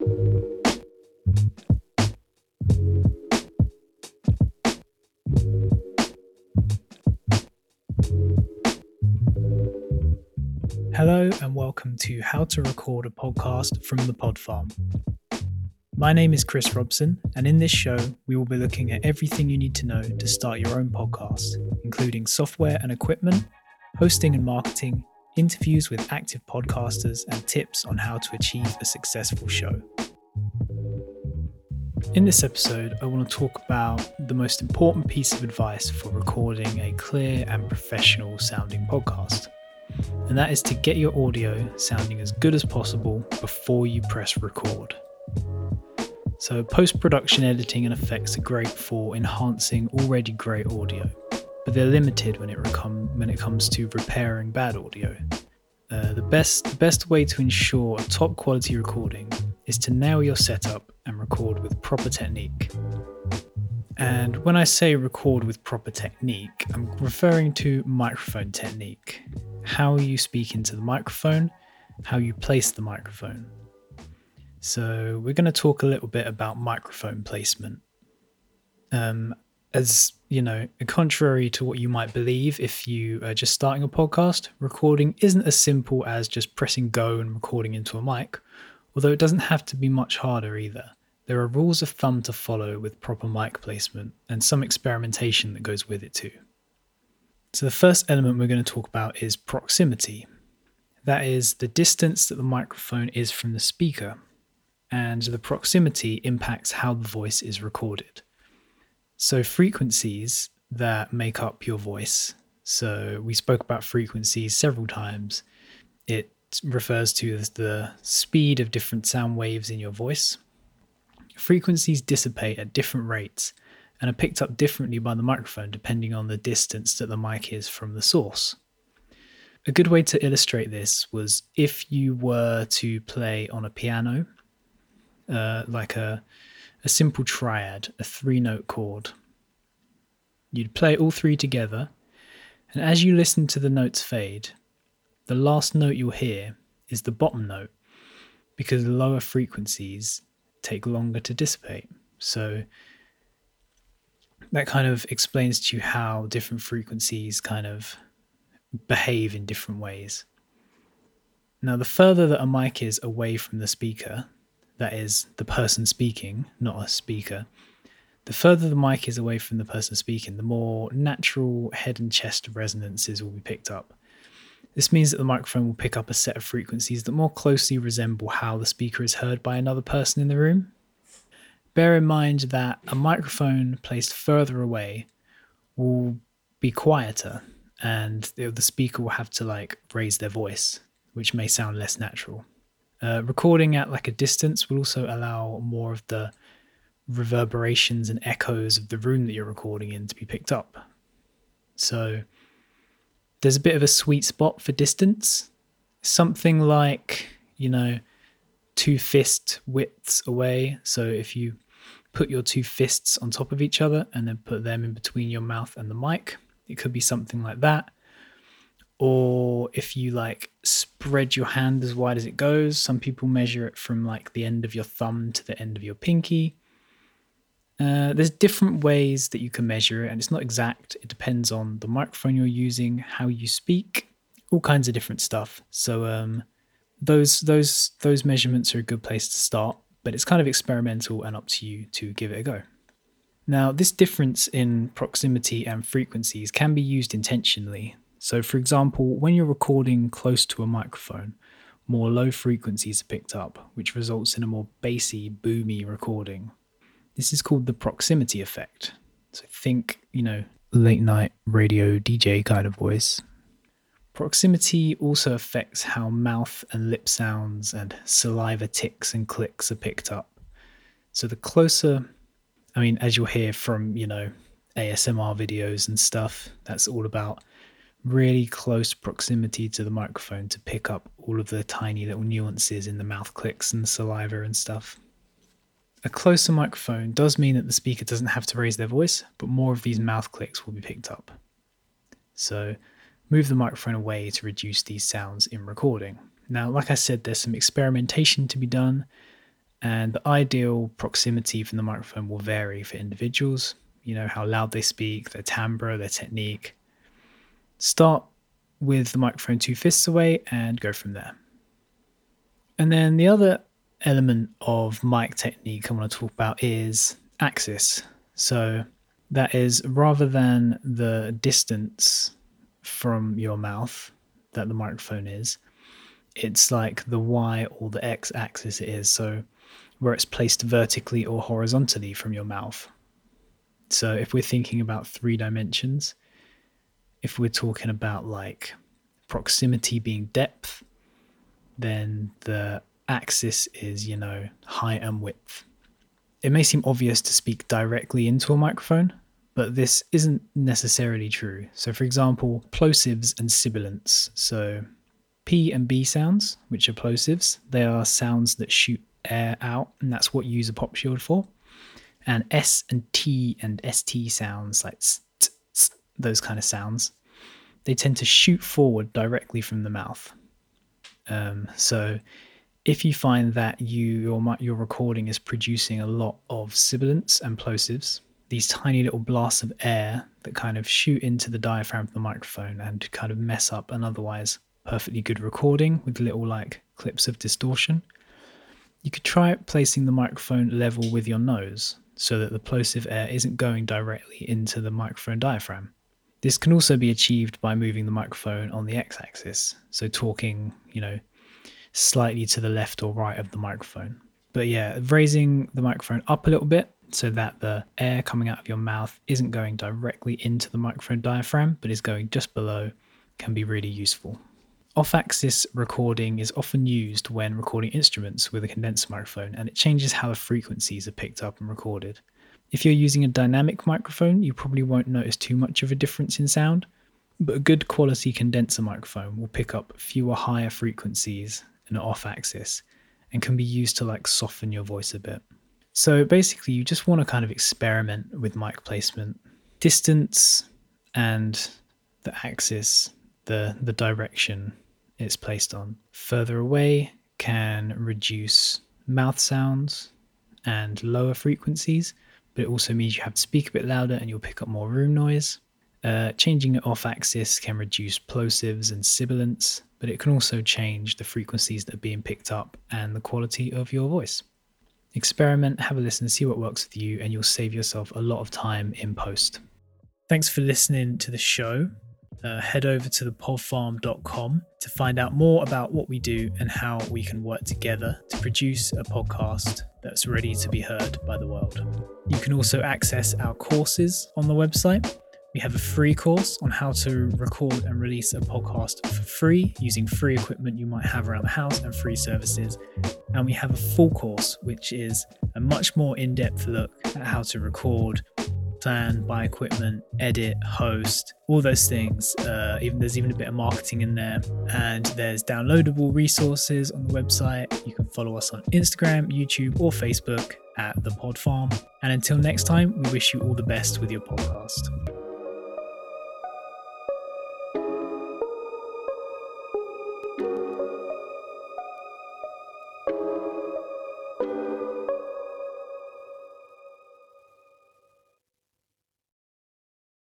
Hello, and welcome to How to Record a Podcast from the Pod Farm. My name is Chris Robson, and in this show, we will be looking at everything you need to know to start your own podcast, including software and equipment, hosting and marketing, interviews with active podcasters, and tips on how to achieve a successful show. In this episode, I want to talk about the most important piece of advice for recording a clear and professional sounding podcast and that is to get your audio sounding as good as possible before you press record. So, post production editing and effects are great for enhancing already great audio, but they're limited when it, recom- when it comes to repairing bad audio. Uh, the best the best way to ensure a top quality recording is to nail your setup and record with proper technique. And when I say record with proper technique, I'm referring to microphone technique how you speak into the microphone, how you place the microphone. So, we're going to talk a little bit about microphone placement. Um, as you know, contrary to what you might believe if you are just starting a podcast, recording isn't as simple as just pressing go and recording into a mic, although it doesn't have to be much harder either. There are rules of thumb to follow with proper mic placement and some experimentation that goes with it too. So, the first element we're going to talk about is proximity. That is the distance that the microphone is from the speaker, and the proximity impacts how the voice is recorded. So, frequencies that make up your voice. So, we spoke about frequencies several times. It refers to the speed of different sound waves in your voice. Frequencies dissipate at different rates and are picked up differently by the microphone depending on the distance that the mic is from the source. A good way to illustrate this was if you were to play on a piano, uh, like a, a simple triad, a three note chord. You'd play all three together, and as you listen to the notes fade, the last note you'll hear is the bottom note because lower frequencies take longer to dissipate. So that kind of explains to you how different frequencies kind of behave in different ways. Now, the further that a mic is away from the speaker, that is, the person speaking, not a speaker, the further the mic is away from the person speaking, the more natural head and chest resonances will be picked up. This means that the microphone will pick up a set of frequencies that more closely resemble how the speaker is heard by another person in the room. Bear in mind that a microphone placed further away will be quieter and the, speaker will have to like raise their voice, which may sound less natural. Uh, recording at like a distance will also allow more of the reverberations and echoes of the room that you're recording in to be picked up. So there's a bit of a sweet spot for distance. Something like, you know, two fist widths away. So if you put your two fists on top of each other and then put them in between your mouth and the mic, it could be something like that. Or if you like spread your hand as wide as it goes, some people measure it from like the end of your thumb to the end of your pinky. Uh, there's different ways that you can measure it, and it's not exact. It depends on the microphone you're using, how you speak, all kinds of different stuff. So um, those those those measurements are a good place to start, but it's kind of experimental and up to you to give it a go. Now, this difference in proximity and frequencies can be used intentionally. So, for example, when you're recording close to a microphone, more low frequencies are picked up, which results in a more bassy, boomy recording. This is called the proximity effect. So, think, you know, late night radio DJ kind of voice. Proximity also affects how mouth and lip sounds and saliva ticks and clicks are picked up. So the closer, I mean, as you'll hear from, you know, ASMR videos and stuff, that's all about really close proximity to the microphone to pick up all of the tiny little nuances in the mouth clicks and saliva and stuff. A closer microphone does mean that the speaker doesn't have to raise their voice, but more of these mouth clicks will be picked up. So move the microphone away to reduce these sounds in recording. Now, like I said, there's some experimentation to be done, And the ideal proximity from the microphone will vary for individuals, you know, how loud they speak, their timbre, their technique. Start with the microphone two fists away and go from there. And then the other element of mic technique I want to talk about is axis. So that is rather than the distance from your mouth that the microphone is, it's like the y or the x axis it is. So where it's placed vertically or horizontally from your mouth. So if we're thinking about three dimensions, if we're talking about like proximity being depth, then the axis is, you know, height and width. It may seem obvious to speak directly into a microphone, but this isn't necessarily true. So, for example, plosives and sibilants. So, P and B sounds, which are plosives, they are sounds that shoot air out, and that's what you use a pop shield for. And S and T and ST sounds, like those kind of sounds, they tend to shoot forward directly from the mouth. Um, so, if you find that you your your recording is producing a lot of sibilants and plosives, these tiny little blasts of air that kind of shoot into the diaphragm of the microphone and kind of mess up an otherwise perfectly good recording with little like clips of distortion. You could try placing the microphone level with your nose so that the plosive air isn't going directly into the microphone diaphragm. This can also be achieved by moving the microphone on the x axis, so talking, you know, slightly to the left or right of the microphone. But yeah, raising the microphone up a little bit so that the air coming out of your mouth isn't going directly into the microphone diaphragm but is going just below can be really useful. Off axis recording is often used when recording instruments with a condenser microphone and it changes how the frequencies are picked up and recorded. If you're using a dynamic microphone, you probably won't notice too much of a difference in sound, but a good quality condenser microphone will pick up fewer higher frequencies in an off axis and can be used to like soften your voice a bit. So basically, you just want to kind of experiment with mic placement, distance, and the axis, the the direction it's placed on. Further away can reduce mouth sounds and lower frequencies, but it also means you have to speak a bit louder and you'll pick up more room noise. Uh, changing it off axis can reduce plosives and sibilants, but it can also change the frequencies that are being picked up and the quality of your voice. Experiment, have a listen, see what works with you, and you'll save yourself a lot of time in post. Thanks for listening to the show. Uh, head over to thepodfarm.com to find out more about what we do and how we can work together to produce a podcast that's ready to be heard by the world. You can also access our courses on the website. We have a free course on how to record and release a podcast for free using free equipment you might have around the house and free services. And we have a full course, which is a much more in depth look at how to record, plan, buy equipment, edit, host, all those things. Uh, even there's even a bit of marketing in there, and there's downloadable resources on the website. You can follow us on Instagram, YouTube, or Facebook at the Pod Farm. And until next time, we wish you all the best with your podcast.